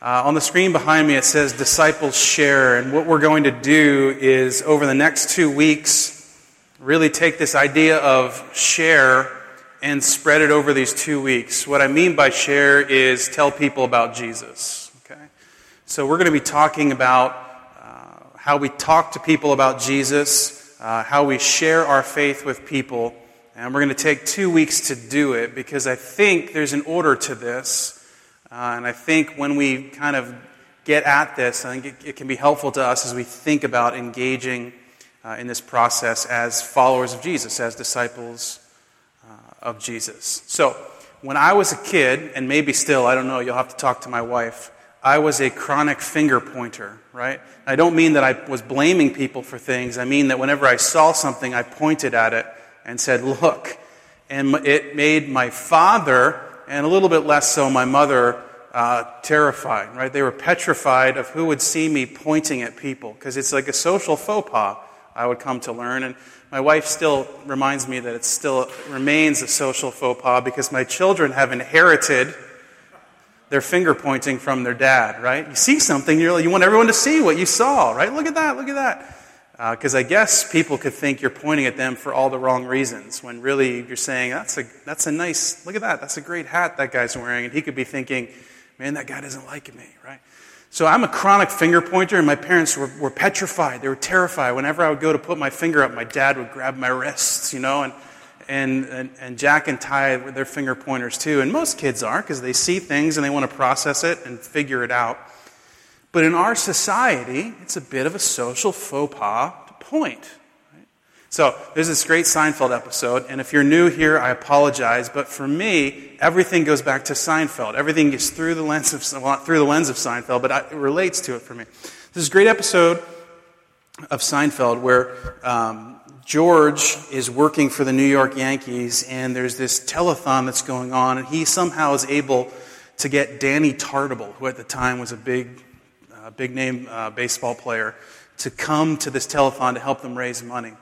Uh, on the screen behind me, it says Disciples Share. And what we're going to do is, over the next two weeks, really take this idea of share and spread it over these two weeks. What I mean by share is tell people about Jesus. Okay? So we're going to be talking about uh, how we talk to people about Jesus, uh, how we share our faith with people. And we're going to take two weeks to do it because I think there's an order to this. Uh, and I think when we kind of get at this, I think it, it can be helpful to us as we think about engaging uh, in this process as followers of Jesus, as disciples uh, of Jesus. So, when I was a kid, and maybe still, I don't know, you'll have to talk to my wife, I was a chronic finger pointer, right? I don't mean that I was blaming people for things. I mean that whenever I saw something, I pointed at it and said, Look. And it made my father and a little bit less so my mother, uh, terrified, right? They were petrified of who would see me pointing at people because it's like a social faux pas, I would come to learn. And my wife still reminds me that it still remains a social faux pas because my children have inherited their finger pointing from their dad, right? You see something, you're like, you want everyone to see what you saw, right? Look at that, look at that. Because uh, I guess people could think you're pointing at them for all the wrong reasons, when really you're saying, that's a, that's a nice, look at that, that's a great hat that guy's wearing. And he could be thinking, man, that guy doesn't like me, right? So I'm a chronic finger pointer, and my parents were, were petrified. They were terrified. Whenever I would go to put my finger up, my dad would grab my wrists, you know, and, and, and, and Jack and Ty with their finger pointers too. And most kids are because they see things and they want to process it and figure it out. But in our society, it's a bit of a social faux pas to point. So there's this great Seinfeld episode, and if you're new here, I apologize. But for me, everything goes back to Seinfeld. Everything is through the lens of well, through the lens of Seinfeld, but it relates to it for me. This is a great episode of Seinfeld where um, George is working for the New York Yankees, and there's this telethon that's going on, and he somehow is able to get Danny Tartabull, who at the time was a big a big name uh, baseball player, to come to this telethon to help them raise money.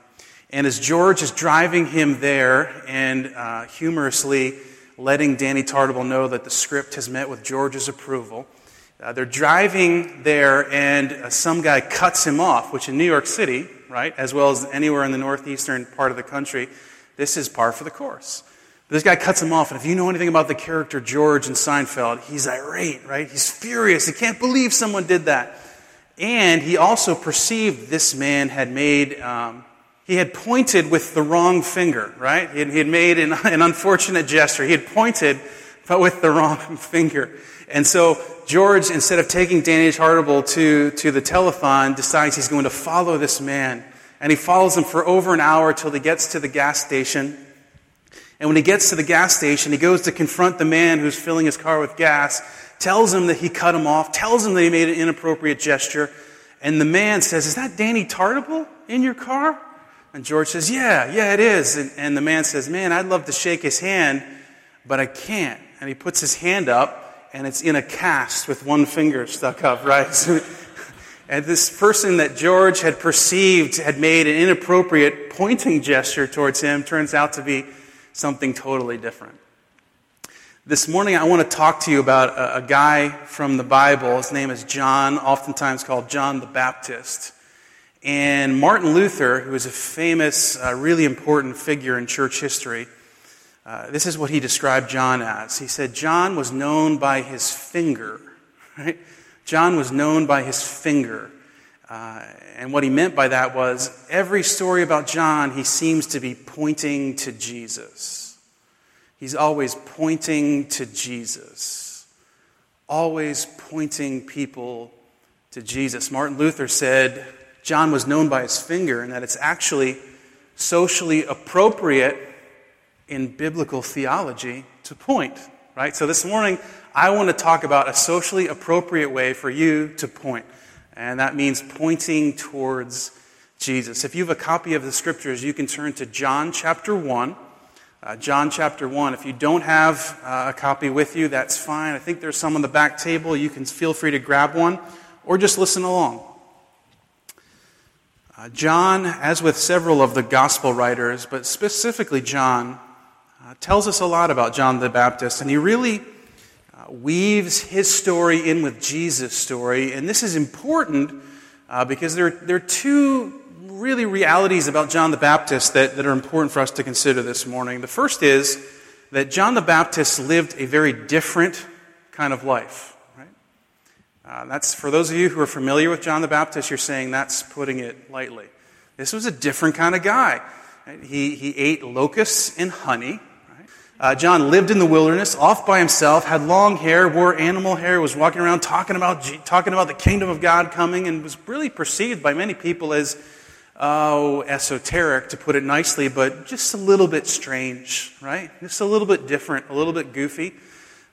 And as George is driving him there and uh, humorously letting Danny Tartabull know that the script has met with George's approval, uh, they're driving there and uh, some guy cuts him off, which in New York City, right, as well as anywhere in the northeastern part of the country, this is par for the course. This guy cuts him off, and if you know anything about the character George in Seinfeld, he's irate, right? He's furious. He can't believe someone did that. And he also perceived this man had made, um, he had pointed with the wrong finger, right? He had, made an, an unfortunate gesture. He had pointed, but with the wrong finger. And so George, instead of taking Danny Tartabull to, to the telethon, decides he's going to follow this man. And he follows him for over an hour till he gets to the gas station. And when he gets to the gas station, he goes to confront the man who's filling his car with gas, tells him that he cut him off, tells him that he made an inappropriate gesture. And the man says, Is that Danny Tartabull in your car? And George says, Yeah, yeah, it is. And, and the man says, Man, I'd love to shake his hand, but I can't. And he puts his hand up, and it's in a cast with one finger stuck up, right? and this person that George had perceived had made an inappropriate pointing gesture towards him turns out to be something totally different. This morning, I want to talk to you about a, a, guy from the Bible. His name is John, oftentimes called John the Baptist. And Martin Luther, who is a famous, uh, really important figure in church history, uh, this is what he described John as. He said, John was known by his finger, right? John was known by his finger. Uh, and what he meant by that was every story about John, he seems to be pointing to Jesus. He's always pointing to Jesus, always pointing people to Jesus. Martin Luther said John was known by his finger, and that it's actually socially appropriate in biblical theology to point, right? So this morning, I want to talk about a socially appropriate way for you to point. And that means pointing towards Jesus. If you have a copy of the scriptures, you can turn to John chapter 1. Uh, John chapter 1. If you don't have uh, a copy with you, that's fine. I think there's some on the back table. You can feel free to grab one or just listen along. Uh, John, as with several of the gospel writers, but specifically John, uh, tells us a lot about John the Baptist, and he really weaves his story in with Jesus' story. And this is important uh, because there, there are two really realities about John the Baptist that, that are important for us to consider this morning. The first is that John the Baptist lived a very different kind of life. Right? Uh, that's for those of you who are familiar with John the Baptist. You're saying that's putting it lightly. This was a different kind of guy. He he ate locusts and honey. Uh, John lived in the wilderness, off by himself, had long hair, wore animal hair, was walking around talking about talking about the kingdom of God coming, and was really perceived by many people as oh, esoteric, to put it nicely, but just a little bit strange, right? Just a little bit different, a little bit goofy.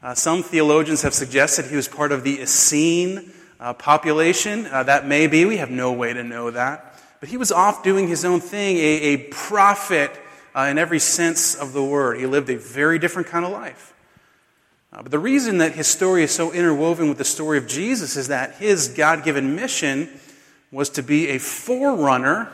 Uh, some theologians have suggested he was part of the Essene uh, population. Uh, that may be. We have no way to know that. But he was off doing his own thing, a, a prophet uh, in every sense of the word. He lived a very different kind of life. Uh, but the reason that his story is so interwoven with the story of Jesus is that his God given mission was to be a forerunner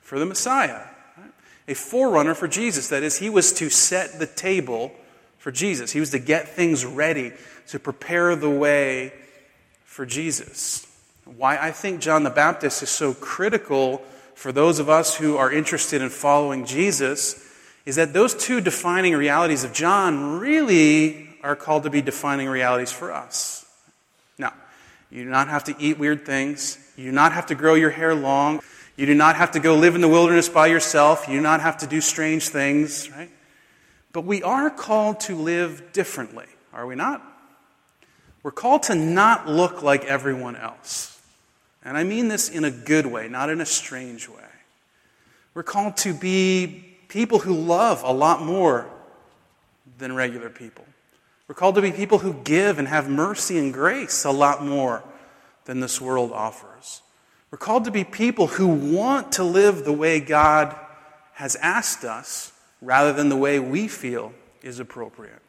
for the Messiah, right? a forerunner for Jesus. That is, he was to set the table for Jesus, he was to get things ready, to prepare the way for Jesus. Why I think John the Baptist is so critical for those of us who are interested in following Jesus is that those two defining realities of John really are called to be defining realities for us. Now, you do not have to eat weird things. You do not have to grow your hair long. You do not have to go live in the wilderness by yourself. You do not have to do strange things, right? But we are called to live differently, are we not? We're called to not look like everyone else. And I mean this in a good way, not in a strange way. We're called to be people who love a lot more than regular people. We're called to be people who give and have mercy and grace a lot more than this world offers. We're called to be people who want to live the way God has asked us rather than the way we feel is appropriate.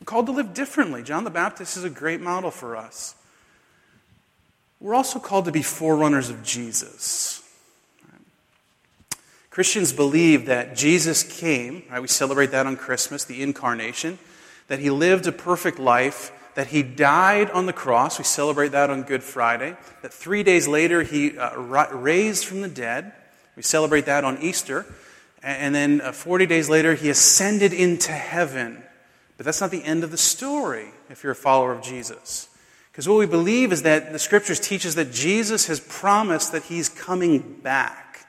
We're called to live differently. John the Baptist is a great model for us. We're also called to be forerunners of Jesus. Christians believe that Jesus came, right? We celebrate that on Christmas, the incarnation, that he lived a perfect life that he died on the cross. We celebrate that on Good Friday. That three days later he uh, raised from the dead. We celebrate that on Easter. And then uh, 40 days later he ascended into heaven. But that's not the end of the story if you're a follower of Jesus. Because what we believe is that the scriptures teach us that Jesus has promised that he's coming back.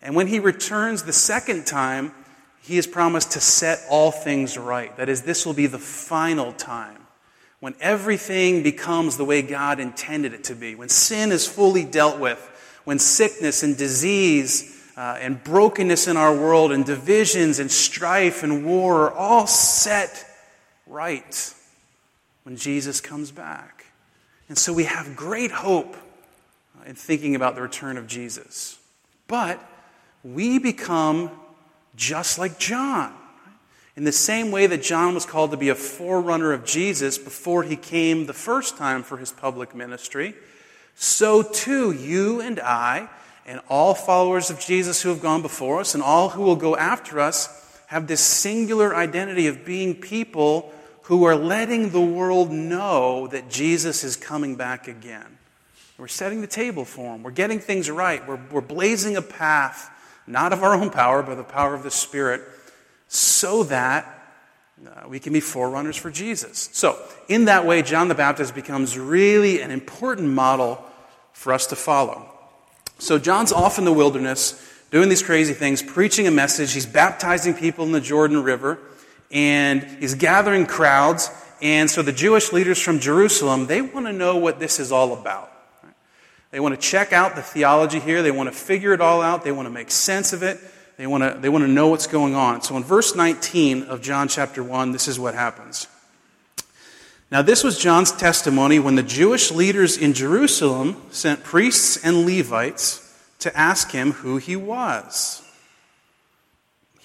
And when he returns the second time, he has promised to set all things right. That is, this will be the final time when everything becomes the way God intended it to be, when sin is fully dealt with, when sickness and disease uh, and brokenness in our world and divisions and strife and war are all set right when Jesus comes back. And so we have great hope in thinking about the return of Jesus. But we become just like John. In the same way that John was called to be a forerunner of Jesus before he came the first time for his public ministry, so too you and I and all followers of Jesus who have gone before us and all who will go after us have this singular identity of being people who are letting the world know that Jesus is coming back again. We're setting the table for him. We're getting things right. We're, we're blazing a path, not of our own power, but the power of the Spirit so that uh, we can be forerunners for Jesus. So, in that way, John the Baptist becomes really an important model for us to follow. So, John's off in the wilderness doing these crazy things, preaching a message. He's baptizing people in the Jordan River, and he's gathering crowds. And so, the Jewish leaders from Jerusalem, they want to know what this is all about. They want to check out the theology here, they want to figure it all out, they want to make sense of it. They want to, they want to know what's going on. So in verse 19 of John chapter 1, this is what happens. Now, this was John's testimony when the Jewish leaders in Jerusalem sent priests and Levites to ask him who he was.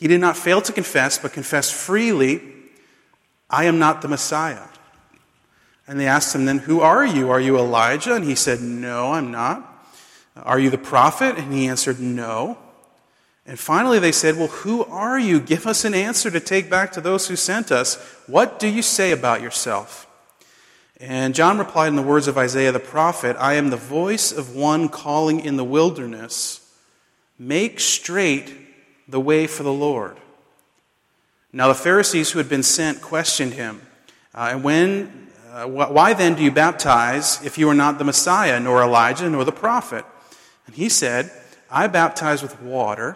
He did not fail to confess, but confessed freely, I am not the Messiah. And they asked him then, Who are you? Are you Elijah? And he said, No, I'm not. Are you the prophet? And he answered, No. And finally, they said, Well, who are you? Give us an answer to take back to those who sent us. What do you say about yourself? And John replied in the words of Isaiah the prophet I am the voice of one calling in the wilderness, make straight the way for the Lord. Now the Pharisees who had been sent questioned him, uh, and when, uh, why then do you baptize if you are not the Messiah, nor Elijah, nor the prophet? And he said, I baptize with water,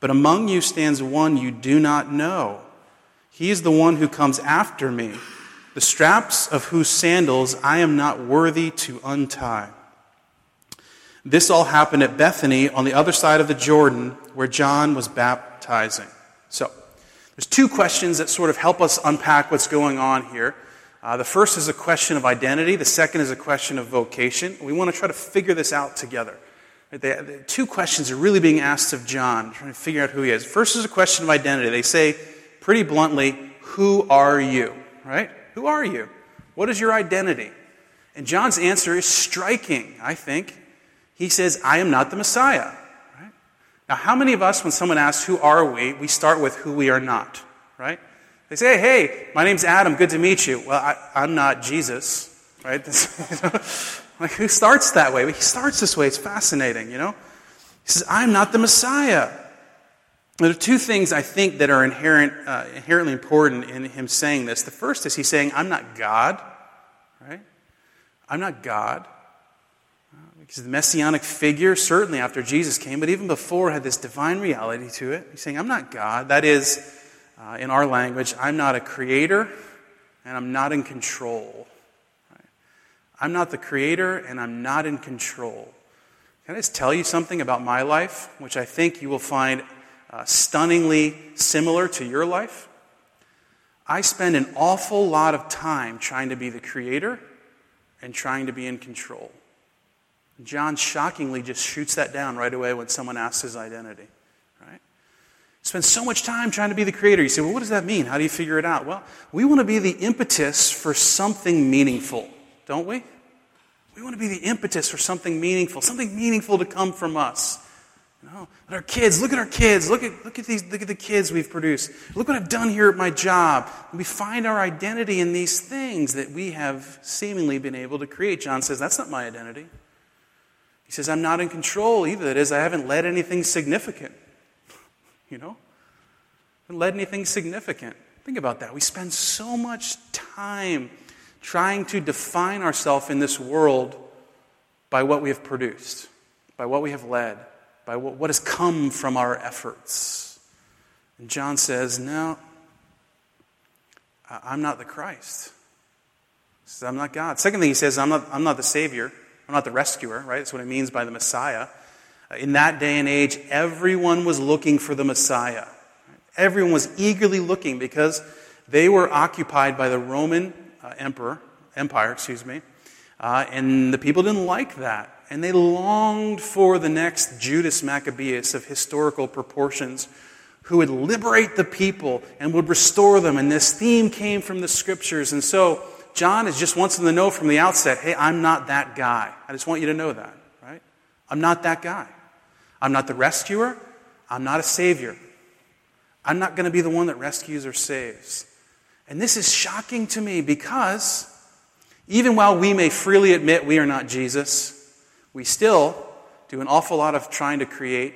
but among you stands one you do not know. He is the one who comes after me the straps of whose sandals I am not worthy to untie. This all happened at Bethany on the other side of the Jordan where John was baptizing. So, there's two questions that sort of help us unpack what's going on here. Uh, the first is a question of identity, the second is a question of vocation. We want to try to figure this out together. The, two questions are really being asked of John, trying to figure out who he is. First is a question of identity. They say pretty bluntly, Who are you? Right? Who are you? What is your identity? And John's answer is striking, I think. He says, I am not the Messiah. Right? Now, how many of us, when someone asks, Who are we? we start with who we are not, right? They say, Hey, my name's Adam, good to meet you. Well, I, am not Jesus, right? like, who starts that way? He starts this way. It's fascinating, you know? He says, I'm not the Messiah. There are two things I think that are inherent, uh, inherently important in him saying this. The first is he's saying, I'm not God, right? I'm not God. Because the messianic figure, certainly after Jesus came, but even before, had this divine reality to it. He's saying, I'm not God. That is, uh, in our language, I'm not a creator and I'm not in control. Right? I'm not the creator and I'm not in control. Can I just tell you something about my life, which I think you will find uh, stunningly similar to your life. I spend an awful lot of time trying to be the creator and trying to be in control. John shockingly just shoots that down right away when someone asks his identity. Right? Spend so much time trying to be the creator. You say, well, what does that mean? How do you figure it out? Well, we want to be the impetus for something meaningful, don't we? We want to be the impetus for something meaningful, something meaningful to come from us. You know, our kids, look at our kids, look at, look at these, look at the kids we've produced. Look what I've done here at my job. We find our identity in these things that we have seemingly been able to create. John says, that's not my identity. He says, I'm not in control either. That is, I haven't led anything significant. You know? I haven't led anything significant. Think about that. We spend so much time trying to define ourselves in this world by what we have produced, by what we have led by what has come from our efforts. And John says, No, I'm not the Christ. He says, I'm not God. Second thing he says, I'm not, I'm not the Savior. I'm not the rescuer, right? That's what it means by the Messiah. Uh, in that day and age, everyone was looking for the Messiah. Everyone was eagerly looking because they were occupied by the Roman uh, emperor, empire, excuse me, uh, and the people didn't like that and they longed for the next Judas Maccabeus of historical proportions who would liberate the people and would restore them. And this theme came from the scriptures. And so John is just wants them to know from the outset hey, I'm not that guy. I just want you to know that, right? I'm not that guy. I'm not the rescuer. I'm not a savior. I'm not going to be the one that rescues or saves. And this is shocking to me because even while we may freely admit we are not Jesus, we still do an awful lot of trying to create,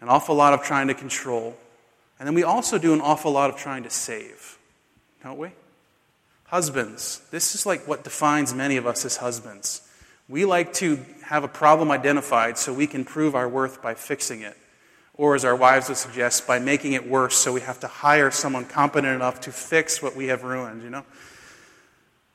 an awful lot of trying to control, and then we also do an awful lot of trying to save, don't we? Husbands, this is like what defines many of us as husbands. We like to have a problem identified so we can prove our worth by fixing it. Or, as our wives would suggest, by making it worse so we have to hire someone competent enough to fix what we have ruined, you know?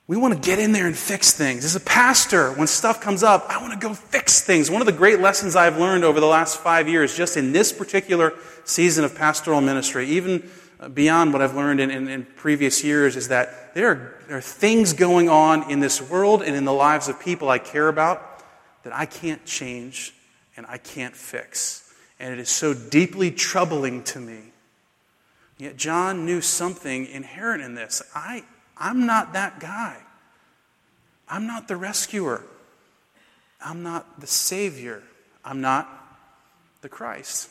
We want to get in there and fix things. As a pastor, when stuff comes up, I want to go fix things. One of the great lessons I've learned over the last five years, just in this particular season of pastoral ministry, even beyond what I've learned in, in, in previous years, is that there are, there are things going on in this world and in the lives of people I care about that I can't change and I can't fix. And it is so deeply troubling to me. Yet John knew something inherent in this. I, I'm not that guy. I'm not the rescuer. I'm not the Savior. I'm not the Christ.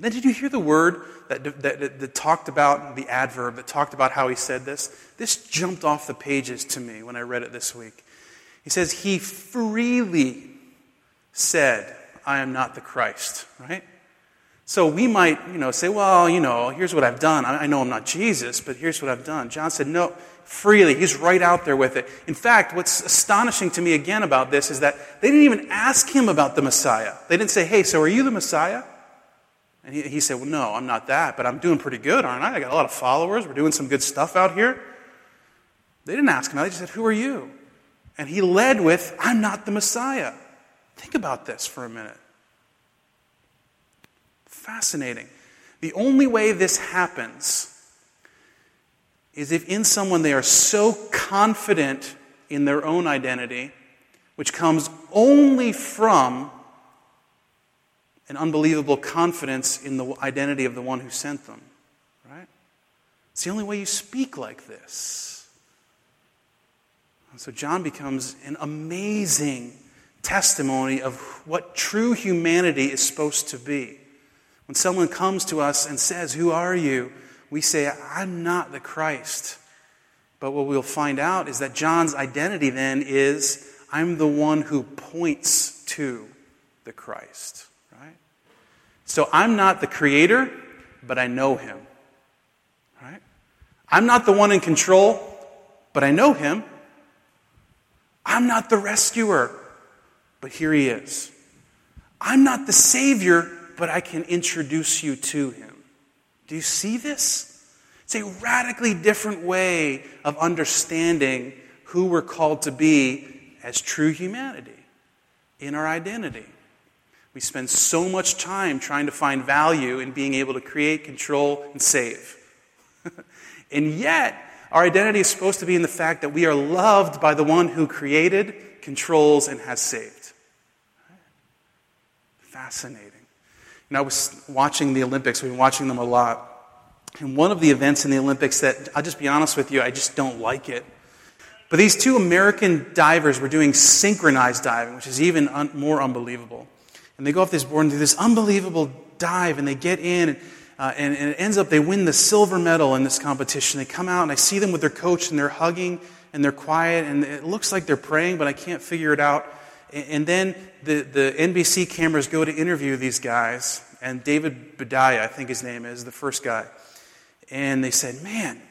Then did you hear the word that, that, that, that, talked about the adverb that talked about how he said this? This jumped off the pages to me when I read it this week. He says, He freely said, I am not the Christ, right? So we might, you know, say, well, you know, here's what I've done. I know I'm not Jesus, but here's what I've done. John said, no, freely. He's right out there with it. In fact, what's astonishing to me again about this is that they didn't even ask him about the Messiah. They didn't say, hey, so are you the Messiah? And he, he said, well, no, I'm not that, but I'm doing pretty good, aren't I? I got a lot of followers. We're doing some good stuff out here. They didn't ask him. They just said, who are you? And he led with, I'm not the Messiah. Think about this for a minute. Fascinating. The only way this happens is if in someone they are so confident in their own identity, which comes only from an unbelievable confidence in the identity of the one who sent them. Right? It's the only way you speak like this. And so John becomes an amazing testimony of what true humanity is supposed to be. When someone comes to us and says, Who are you? we say, I'm not the Christ. But what we'll find out is that John's identity then is, I'm the one who points to the Christ. So I'm not the creator, but I know him. I'm not the one in control, but I know him. I'm not the rescuer, but here he is. I'm not the Savior, but I can introduce you to him. Do you see this? It's a radically different way of understanding who we're called to be as true humanity in our identity. We spend so much time trying to find value in being able to create, control, and save. and yet, our identity is supposed to be in the fact that we are loved by the one who created, controls, and has saved. Fascinating. And I was watching the Olympics, we've been watching them a lot. And one of the events in the Olympics that, I'll just be honest with you, I just don't like it. But these two American divers were doing synchronized diving, which is even un- more unbelievable. And they go off this board and do this unbelievable dive, and they get in, and, uh, and, and, it ends up they win the silver medal in this competition. They come out, and I see them with their coach, and they're hugging, and they're quiet, and it looks like they're praying, but I can't figure it out. And then the, the NBC cameras go to interview these guys, and David Boudia, I think his name is, the first guy. And they said, Man,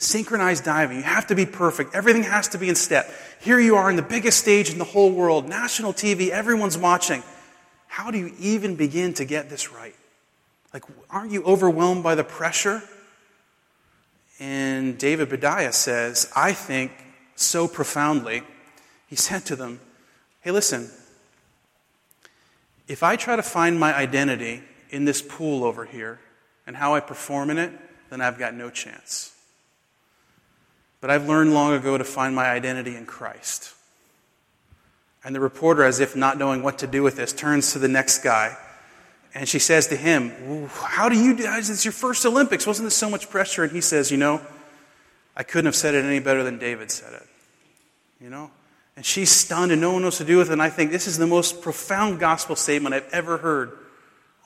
synchronized diving, you have to be perfect. Everything has to be in step. Here you are in the biggest stage in the whole world, national TV, everyone's watching. How do you even begin to get this right? Like, aren't you overwhelmed by the pressure? And David Boudia says, I think so profoundly, he said to them, Hey, listen, if I try to find my identity in this pool over here and how I perform in it, then I've got no chance. But I've learned long ago to find my identity in Christ. And the reporter, as if not knowing what to do with this, turns to the next guy and she says to him, How do you do this? It's your first Olympics. Wasn't this so much pressure? And he says, You know, I couldn't have said it any better than David said it. You know? And she's stunned and no one knows to do with it. And I think this is the most profound gospel statement I've ever heard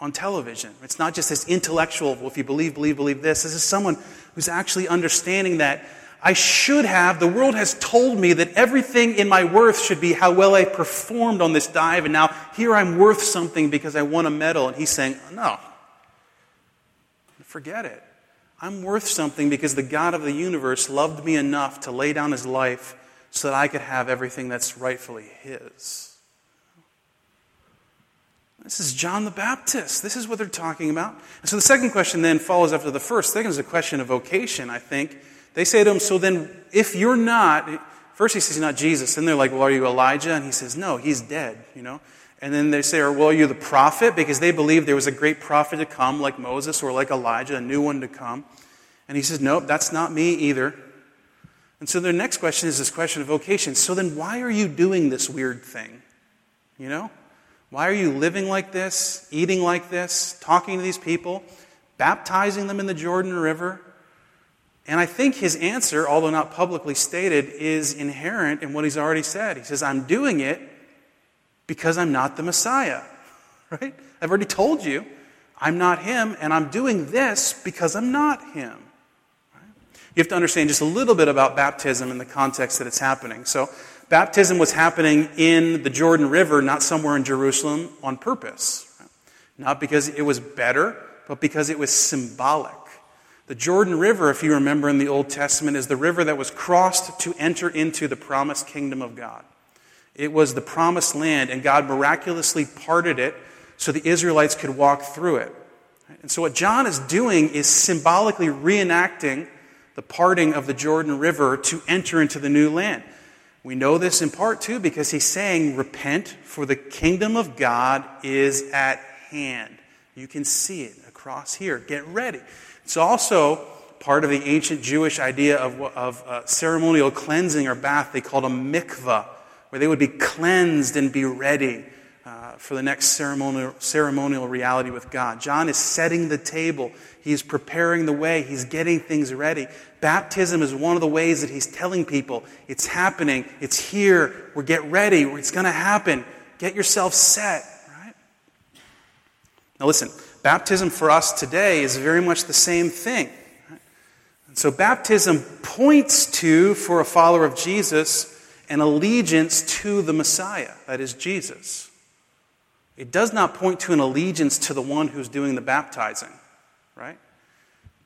on television. It's not just this intellectual, well, if you believe, believe, believe this. This is someone who's actually understanding that I should have, the world has told me that everything in my worth should be how well I performed on this dive, and now here I'm worth something because I won a medal. And he's saying, no, forget it. I'm worth something because the God of the universe loved me enough to lay down his life so that I could have everything that's rightfully His. This is John the Baptist. This is what they're talking about. And so the second question then follows after the first. The second is a question of vocation, I think. They say to him, So then, if you're not, first he says he's not Jesus. Then they're like, Well, are you Elijah? And he says, No, he's dead, you know. And then they say, Well, are you the prophet? Because they believe there was a great prophet to come, like Moses or like Elijah, a new one to come. And he says, Nope, that's not me either. And so their next question is this question of vocation. So then why are you doing this weird thing? You know? Why are you living like this, eating like this, talking to these people, baptizing them in the Jordan River? And I think his answer, although not publicly stated, is inherent in what he's already said. He says, I'm doing it because I'm not the Messiah. Right? I've already told you I'm not him, and I'm doing this because I'm not him. You have to understand just a little bit about baptism in the context that it's happening. So, baptism was happening in the Jordan River, not somewhere in Jerusalem, on purpose. Not because it was better, but because it was symbolic. The Jordan River, if you remember in the Old Testament, is the river that was crossed to enter into the promised kingdom of God. It was the promised land, and God miraculously parted it so the Israelites could walk through it. And so, what John is doing is symbolically reenacting the parting of the Jordan River to enter into the new land. We know this in part too because he's saying, Repent, for the kingdom of God is at hand. You can see it across here. Get ready. It's also part of the ancient Jewish idea of, of uh, ceremonial cleansing or bath. They called a mikvah, where they would be cleansed and be ready uh, for the next ceremonial, ceremonial reality with God. John is setting the table. He's preparing the way. He's getting things ready. Baptism is one of the ways that he's telling people it's happening. It's here. We're get ready. It's going to happen. Get yourself set. Right? Now listen. Baptism for us today is very much the same thing. And So baptism points to, for a follower of Jesus, an allegiance to the Messiah, that is Jesus. It does not point to an allegiance to the one who's doing the baptizing, right?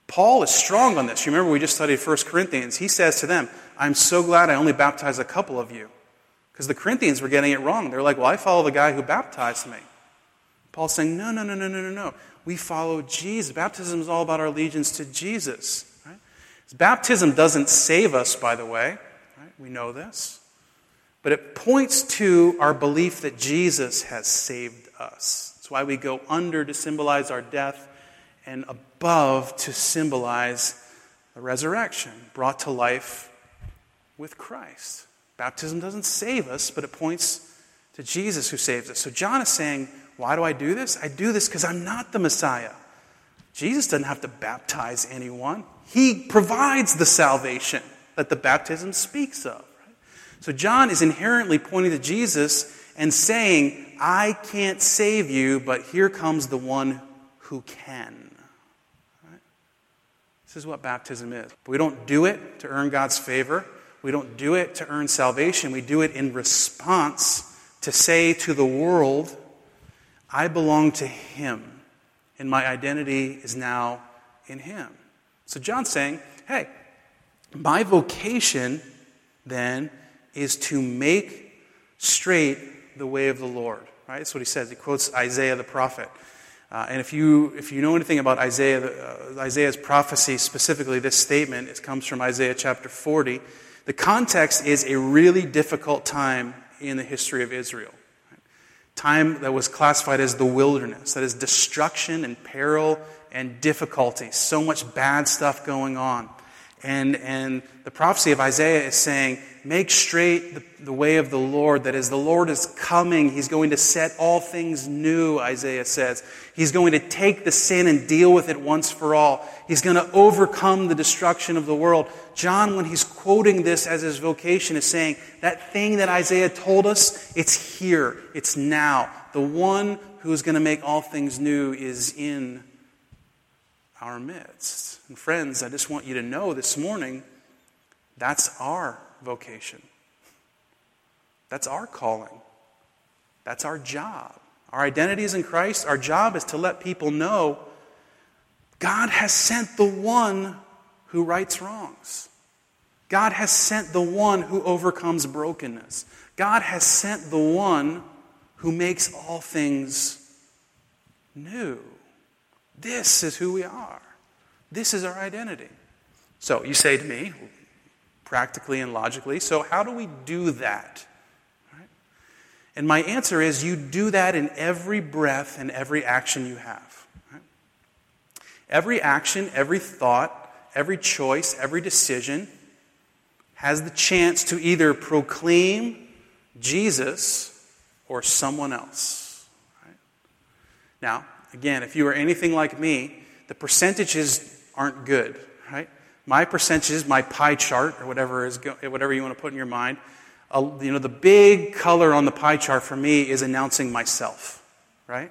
Paul is strong on this. You remember we just studied 1 Corinthians. He says to them, I'm so glad I only baptized a couple of you. Because the Corinthians were getting it wrong. They're like, well, I follow the guy who baptized me. Paul's saying, no, no, no, no, no, no, no. We follow Jesus. Baptism is all about our allegiance to Jesus. Right? Baptism doesn't save us, by the way. Right? We know this. But it points to our belief that Jesus has saved us. That's why we go under to symbolize our death and above to symbolize the resurrection, brought to life with Christ. Baptism doesn't save us, but it points to Jesus who saves us. So John is saying, Why do I do this? I do this because I'm not the Messiah. Jesus doesn't have to baptize anyone, He provides the salvation that the baptism speaks of. So John is inherently pointing to Jesus and saying, I can't save you, but here comes the one who can. This is what baptism is. We don't do it to earn God's favor. We don't do it to earn salvation. We do it in response to say to the world, I belong to Him, and my identity is now in Him. So John's saying, hey, my vocation then is to make straight the way of the Lord. Right? That's what he says. He quotes Isaiah the prophet. Uh, and if you, if you know anything about Isaiah, uh, Isaiah's prophecy, specifically this statement, it comes from Isaiah chapter 40. The context is a really difficult time in the history of Israel. Time that was classified as the wilderness, that is destruction and peril and difficulty. So much bad stuff going on. And, and the prophecy of Isaiah is saying, Make straight the, the, way of the Lord. That is, the Lord is coming. He's going to set all things new, Isaiah says. He's going to take the sin and deal with it once for all. He's going to overcome the destruction of the world. John, when he's quoting this as his vocation, is saying, That thing that Isaiah told us, it's here, it's now. The one who is going to make all things new is in our midst. And friends, I just want you to know this morning that's our vocation. That's our calling. That's our job. Our identity is in Christ. Our job is to let people know God has sent the one who rights wrongs. God has sent the one who overcomes brokenness. God has sent the one who makes all things new. This is who we are. This is our identity. So you say to me, practically and logically, so how do we do that? And my answer is you do that in every breath and every action you have. Every action, every thought, every choice, every decision has the chance to either proclaim Jesus or someone else. Right? Now, again, if you are anything like me, the percentages aren't good, right? My percentages, my pie chart, or whatever, is, whatever you want to put in your mind, uh, you know, the big color on the pie chart for me is announcing myself, right?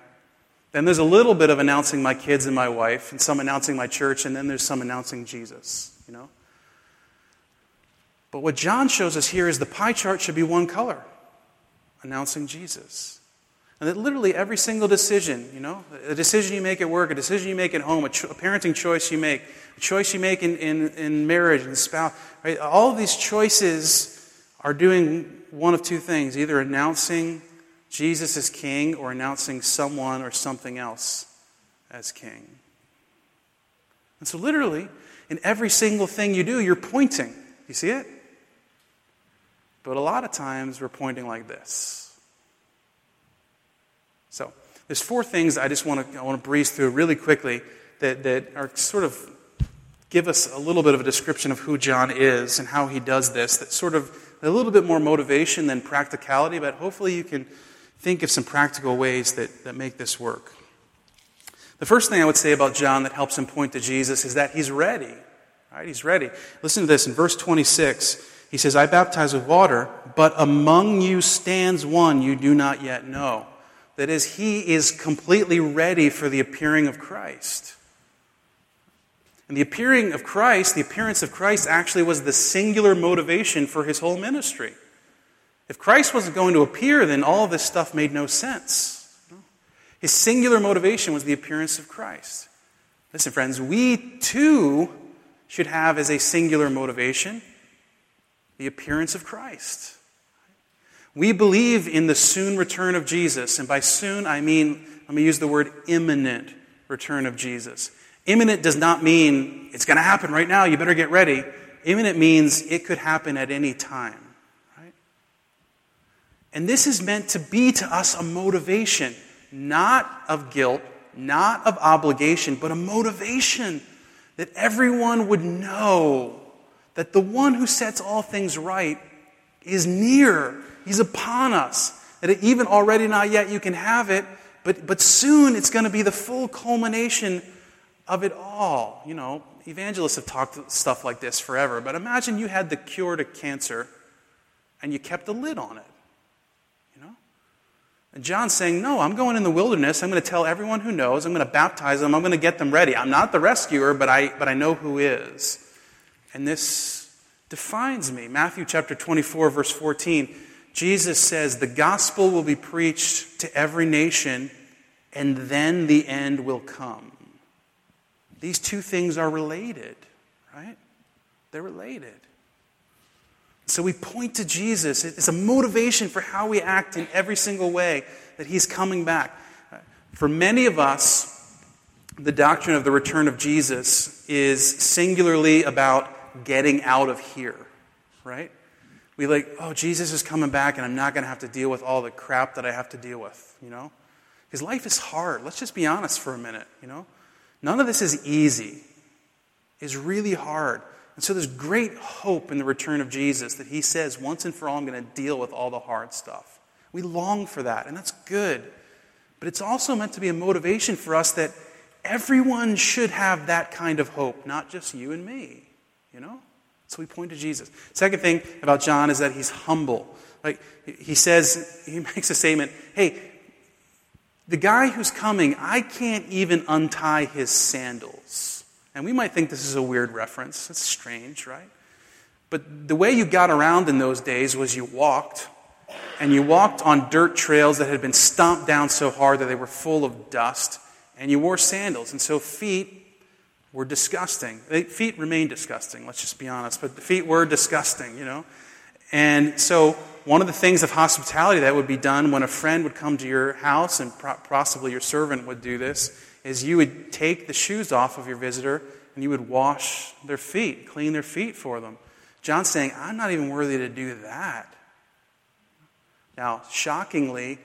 Then there's a little bit of announcing my kids and my wife, and some announcing my church, and then there's some announcing Jesus, you know? But what John shows us here is the pie chart should be one color, announcing Jesus. And that literally every single decision, you know, a decision you make at work, a decision you make at home, a, cho- a parenting choice you make, a choice you make in, in, in marriage and spouse, right? All of these choices are doing one of two things either announcing Jesus as king or announcing someone or something else as king. And so, literally, in every single thing you do, you're pointing. You see it? But a lot of times, we're pointing like this. So, there's four things I just want to, I want to breeze through really quickly that, that are sort of give us a little bit of a description of who John is and how he does this, that sort of a little bit more motivation than practicality, but hopefully you can think of some practical ways that, that make this work. The first thing I would say about John that helps him point to Jesus is that he's ready. Right? He's ready. Listen to this in verse 26. He says, I baptize with water, but among you stands one you do not yet know. That is, he is completely ready for the appearing of Christ. And the appearing of Christ, the appearance of Christ actually was the singular motivation for his whole ministry. If Christ wasn't going to appear, then all this stuff made no sense. His singular motivation was the appearance of Christ. Listen, friends, we too should have as a singular motivation the appearance of Christ. We believe in the soon return of Jesus, and by soon I mean, let me use the word imminent return of Jesus. Imminent does not mean it's going to happen right now, you better get ready. Imminent means it could happen at any time. And this is meant to be to us a motivation, not of guilt, not of obligation, but a motivation that everyone would know that the one who sets all things right is near. He's upon us. That even already, not yet, you can have it, but, but soon it's going to be the full culmination of it all. You know, evangelists have talked stuff like this forever, but imagine you had the cure to cancer and you kept a lid on it. You know? And John's saying, No, I'm going in the wilderness. I'm going to tell everyone who knows. I'm going to baptize them. I'm going to get them ready. I'm not the rescuer, but I, but I know who is. And this defines me. Matthew chapter 24, verse 14. Jesus says, The gospel will be preached to every nation, and then the end will come. These two things are related, right? They're related. So we point to Jesus. It's a motivation for how we act in every single way that He's coming back. For many of us, the doctrine of the return of Jesus is singularly about getting out of here, right? We like, oh, Jesus is coming back and I'm not going to have to deal with all the crap that I have to deal with, you know? Because life is hard. Let's just be honest for a minute, you know? None of this is easy. It's really hard. And so there's great hope in the return of Jesus that he says, once and for all, I'm going to deal with all the hard stuff. We long for that, and that's good. But it's also meant to be a motivation for us that everyone should have that kind of hope, not just you and me, you know? So we point to Jesus. Second thing about John is that he's humble. Like he says, he makes a statement, hey, the guy who's coming, I can't even untie his sandals. And we might think this is a weird reference. It's strange, right? But the way you got around in those days was you walked, and you walked on dirt trails that had been stomped down so hard that they were full of dust, and you wore sandals. And so feet were disgusting. Feet remain disgusting, let's just be honest, but the feet were disgusting, you know? And so one of the things of hospitality that would be done when a friend would come to your house, and possibly your servant would do this, is you would take the shoes off of your visitor and you would wash their feet, clean their feet for them. John's saying, I'm not even worthy to do that. Now, shockingly,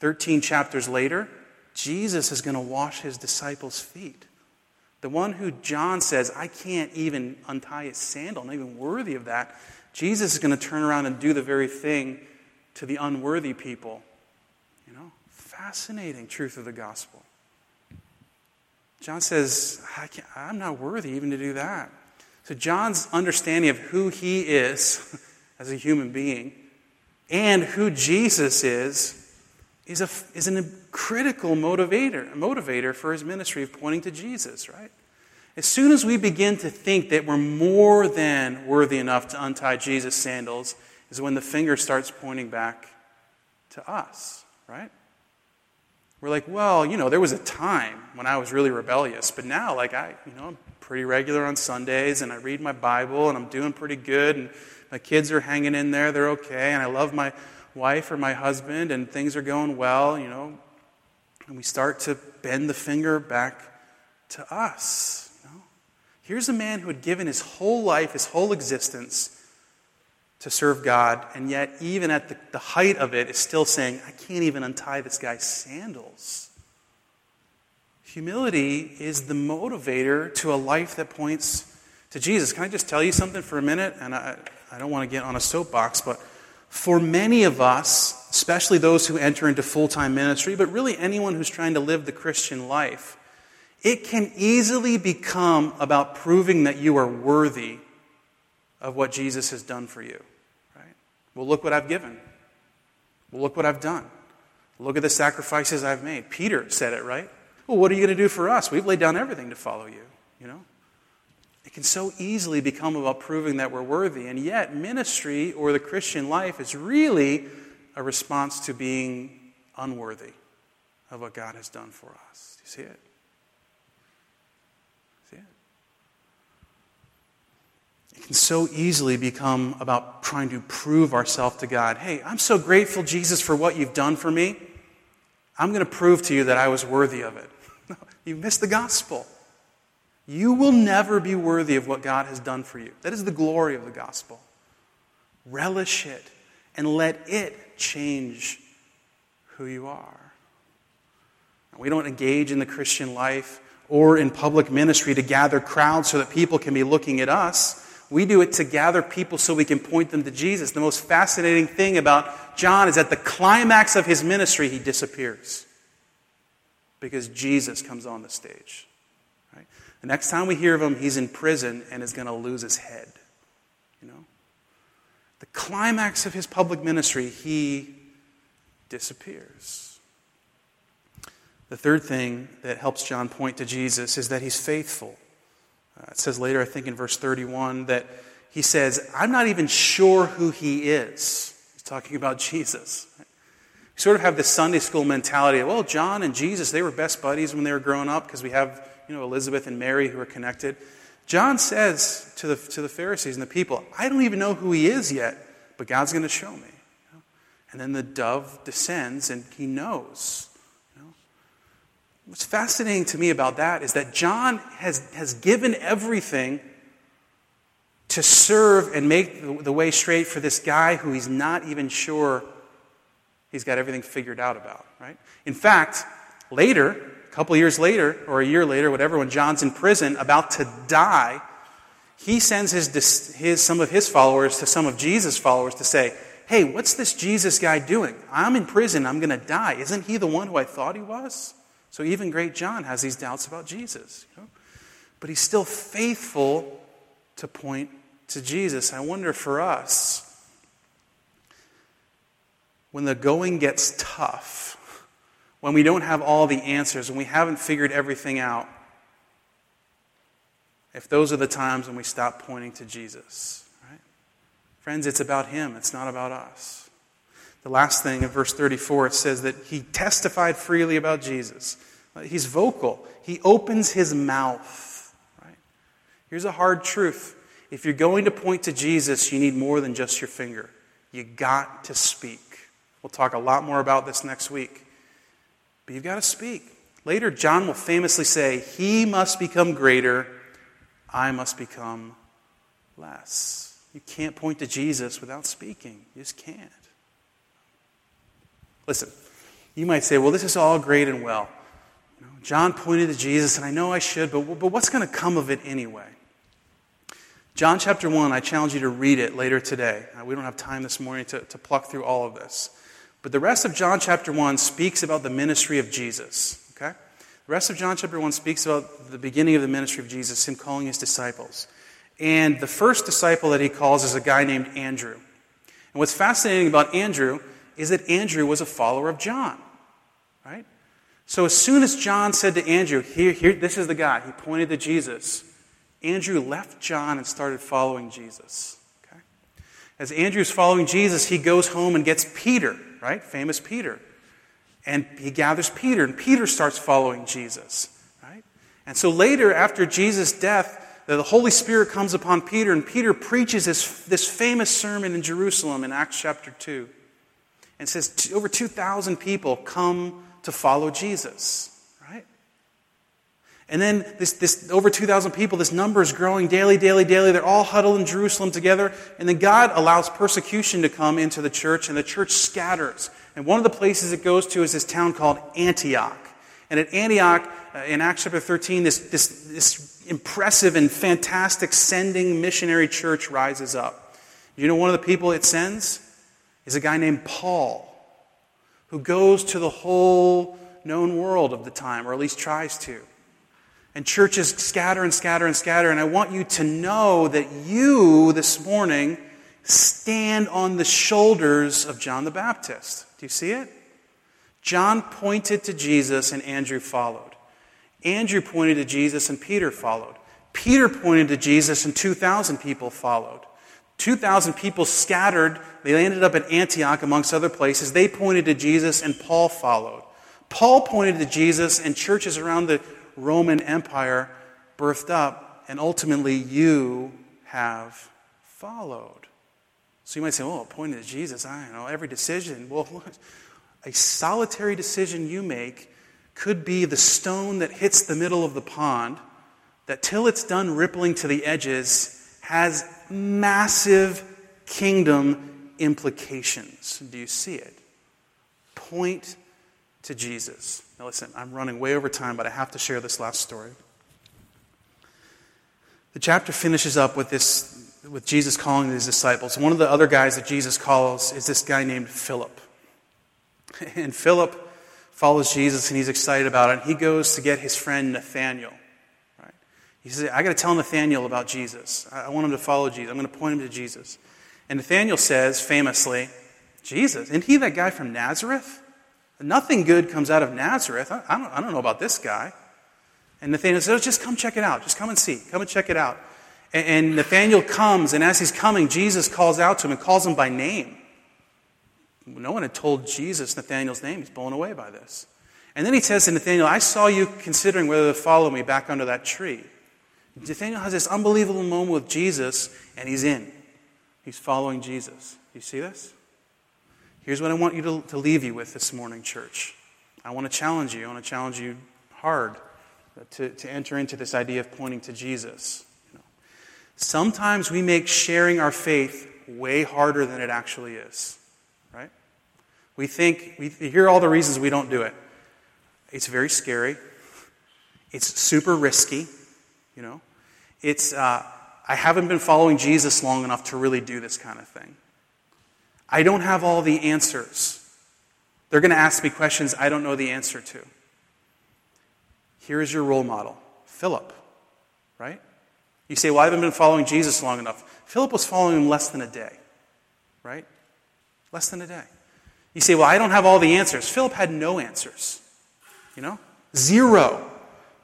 13 chapters later, Jesus is going to wash his disciples' feet. The one who John says, I can't even untie his sandal, I'm not even worthy of that. Jesus is going to turn around and do the very thing to the unworthy people. You know, fascinating truth of the gospel. John says, I am not worthy even to do that. So, John's understanding of who he is as a human being and who Jesus is is, a, is a critical motivator, motivator for his ministry of pointing to Jesus, right? As soon as we begin to think that we're more than worthy enough to untie Jesus' sandals, is when the finger starts pointing back to us, right? We're like, well, you know, there was a time when I was really rebellious, but now, like, I, you know, I'm pretty regular on Sundays and I read my Bible and I'm doing pretty good and my kids are hanging in there, they're okay, and I love my wife or my husband and things are going well, you know. And we start to bend the finger back to us. You know? Here's a man who had given his whole life, his whole existence to serve God, and yet, even at the, the height of it, is still saying, I can't even untie this guy's sandals. Humility is the motivator to a life that points to Jesus. Can I just tell you something for a minute? And I, I don't want to get on a soapbox, but for many of us, especially those who enter into full time ministry, but really anyone who's trying to live the Christian life, it can easily become about proving that you are worthy of what Jesus has done for you. Right? Well, look what I've given. Well, look what I've done. Look at the sacrifices I've made. Peter said it, right? Well, what are you going to do for us? We've laid down everything to follow you, you know? It can so easily become about proving that we're worthy. And yet, ministry or the Christian life is really a response to being unworthy of what God has done for us. Do you see it? See it? It can so easily become about trying to prove ourselves to God. Hey, I'm so grateful, Jesus, for what you've done for me. I'm going to prove to you that I was worthy of it. You missed the gospel. You will never be worthy of what God has done for you. That is the glory of the gospel. Relish it and let it change who you are. We don't engage in the Christian life or in public ministry to gather crowds so that people can be looking at us. We do it to gather people so we can point them to Jesus. The most fascinating thing about John is at the climax of his ministry, he disappears because Jesus comes on the stage. Right? The next time we hear of him, he's in prison and is going to lose his head. The climax of his public ministry, he disappears. The third thing that helps John point to Jesus is that he's faithful. Uh, it says later, I think in verse 31, that he says, I'm not even sure who he is. He's talking about Jesus. We sort of have this Sunday school mentality well, John and Jesus, they were best buddies when they were growing up because we have you know, Elizabeth and Mary who are connected. John says to the, to the Pharisees and the people, I don't even know who he is yet, but God's going to show me. And then the dove descends and he knows. What's fascinating to me about that is that John has, has given everything to serve and make the, way straight for this guy who he's not even sure he's got everything figured out about, right? In fact, later, couple years later, or a year later, whatever, when John's in prison about to die, he sends his, his, some of his followers to some of Jesus' followers to say, Hey, what's this Jesus guy doing? I'm in prison. I'm going to die. Isn't he the one who I thought he was? So even great John has these doubts about Jesus. You know? But he's still faithful to point to Jesus. I wonder for us, when the going gets tough, when we don't have all the answers, when we haven't figured everything out, if those are the times when we stop pointing to Jesus, right? Friends, it's about him, it's not about us. The last thing in verse 34, it says that he testified freely about Jesus. He's vocal. He opens his mouth. Right? Here's a hard truth. If you're going to point to Jesus, you need more than just your finger. You got to speak. We'll talk a lot more about this next week. But you've got to speak. Later, John will famously say, He must become greater, I must become less. You can't point to Jesus without speaking. You just can't. Listen, you might say, well, this is all great and well. You know, John pointed to Jesus, and I know I should, but, but what's going to come of it anyway? John chapter 1, I challenge you to read it later today. Uh, we don't have time this morning to, to pluck through all of this. But the rest of John chapter 1 speaks about the ministry of Jesus. Okay? The rest of John chapter 1 speaks about the beginning of the ministry of Jesus, him calling his disciples. And the first disciple that he calls is a guy named Andrew. And what's fascinating about Andrew is that Andrew was a follower of John. Right? So as soon as John said to Andrew, here, here, this is the guy, he pointed to Jesus, Andrew left John and started following Jesus. Okay? As Andrew's following Jesus, he goes home and gets Peter, right? Famous Peter. And he gathers Peter, and Peter starts following Jesus. Right? And so later, after Jesus' death, the Holy Spirit comes upon Peter, and Peter preaches this, this famous sermon in Jerusalem in Acts chapter 2. And says over 2,000 people come to follow Jesus. And then this, this over 2,000 people, this number is growing daily, daily, daily. They're all huddled in Jerusalem together. And then God allows persecution to come into the church, and the church scatters. And one of the places it goes to is this town called Antioch. And at Antioch, uh, in Acts chapter 13, this, this, this impressive and fantastic sending missionary church rises up. You know one of the people it sends? Is a guy named Paul, who goes to the whole known world of the time, or at least tries to. And churches scatter and scatter and scatter. And I want you to know that you this morning stand on the shoulders of John the Baptist. Do you see it? John pointed to Jesus and Andrew followed. Andrew pointed to Jesus and Peter followed. Peter pointed to Jesus and 2,000 people followed. 2,000 people scattered. They ended up at Antioch, amongst other places. They pointed to Jesus, and Paul followed. Paul pointed to Jesus, and churches around the Roman Empire birthed up, and ultimately you have followed. So you might say, well, pointing to Jesus, I don't know, every decision. Well, a solitary decision you make could be the stone that hits the middle of the pond that till it's done rippling to the edges has massive kingdom implications. Do you see it? Point to Jesus. Now, listen, I'm running way over time, but I have to share this last story. The chapter finishes up with this, with Jesus calling his disciples. One of the other guys that Jesus calls is this guy named Philip. And Philip follows Jesus and he's excited about it. And He goes to get his friend Nathaniel. He says, I got to tell Nathaniel about Jesus. I want him to follow Jesus. I'm going to point him to Jesus. And Nathaniel says, famously, Jesus, isn't he that guy from Nazareth? Nothing good comes out of Nazareth. I, don't, I don't know about this guy. And Nathaniel says, oh, just come check it out. Just come and see. Come and check it out. And, and Nathaniel comes, and as he's coming, Jesus calls out to him and calls him by name. No one had told Jesus Nathaniel's name. He's blown away by this. And then he says to Nathaniel, I saw you considering whether to follow me back under that tree. Nathaniel has this unbelievable moment with Jesus, and he's in. He's following Jesus. You see this? Here's what I want you to, to leave you with this morning, church. I want to challenge you. I want to challenge you hard to, to enter into this idea of pointing to Jesus. You know, sometimes we make sharing our faith way harder than it actually is, right? We think, we hear all the reasons we don't do it. It's very scary. It's super risky, you know. It's, uh, I haven't been following Jesus long enough to really do this kind of thing. I don't have all the answers. They're going to ask me questions I don't know the answer to. Here is your role model Philip, right? You say, Well, I haven't been following Jesus long enough. Philip was following him less than a day, right? Less than a day. You say, Well, I don't have all the answers. Philip had no answers, you know? Zero.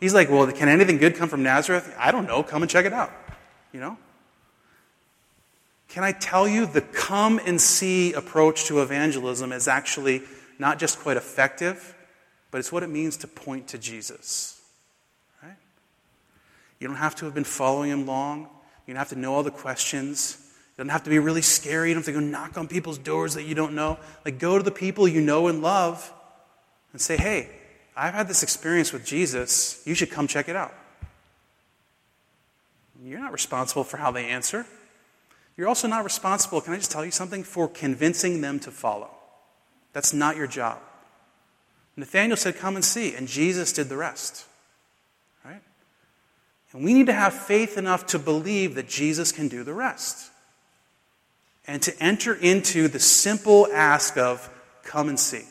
He's like, Well, can anything good come from Nazareth? I don't know. Come and check it out. You know? Can I tell you the come and see approach to evangelism is actually not just quite effective, but it's what it means to point to Jesus. Right? You don't have to have been following him long. You don't have to know all the questions. It doesn't have to be really scary. You don't have to go knock on people's doors that you don't know. Like, go to the people you know and love and say, hey, I've had this experience with Jesus. You should come check it out. You're not responsible for how they answer. You're also not responsible, can I just tell you something, for convincing them to follow. That's not your job. Nathaniel said, Come and see, and Jesus did the rest. Right? And we need to have faith enough to believe that Jesus can do the rest. And to enter into the simple ask of, Come and see.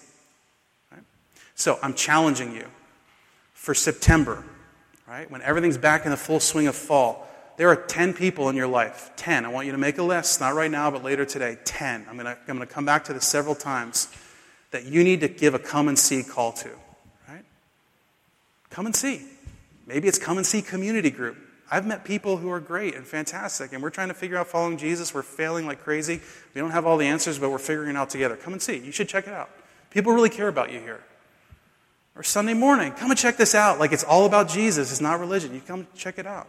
So I'm challenging you for September, right? When everything's back in the full swing of fall, there are 10 people in your life. 10. I want you to make a list, not right now, but later today. 10. I'm going to I'm going to come back to this several times that you need to give a come and see call to, right? Come and see. Maybe it's come and see community group. I've met people who are great and fantastic, and we're trying to figure out following Jesus. We're failing like crazy. We don't have all the answers, but we're figuring it out together. Come and see. You should check it out. People really care about you here. Or Sunday morning, come and check this out. Like it's all about Jesus. It's not religion. You come check it out.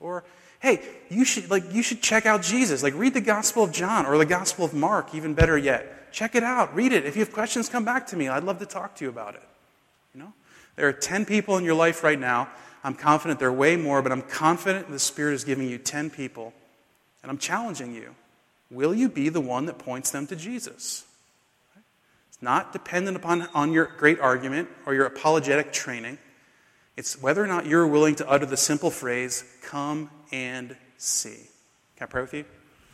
Or hey, you should like you should check out Jesus. Like read the Gospel of John or the Gospel of Mark, even better yet. Check it out. Read it. If you have questions, come back to me. I'd love to talk to you about it. You know? There are 10 people in your life right now. I'm confident there are way more, but I'm confident the Spirit is giving you 10 people. And I'm challenging you. Will you be the one that points them to Jesus? It's not dependent upon on your great argument or your apologetic training. It's whether or not you're willing to utter the simple phrase, come and see. Can I pray with you?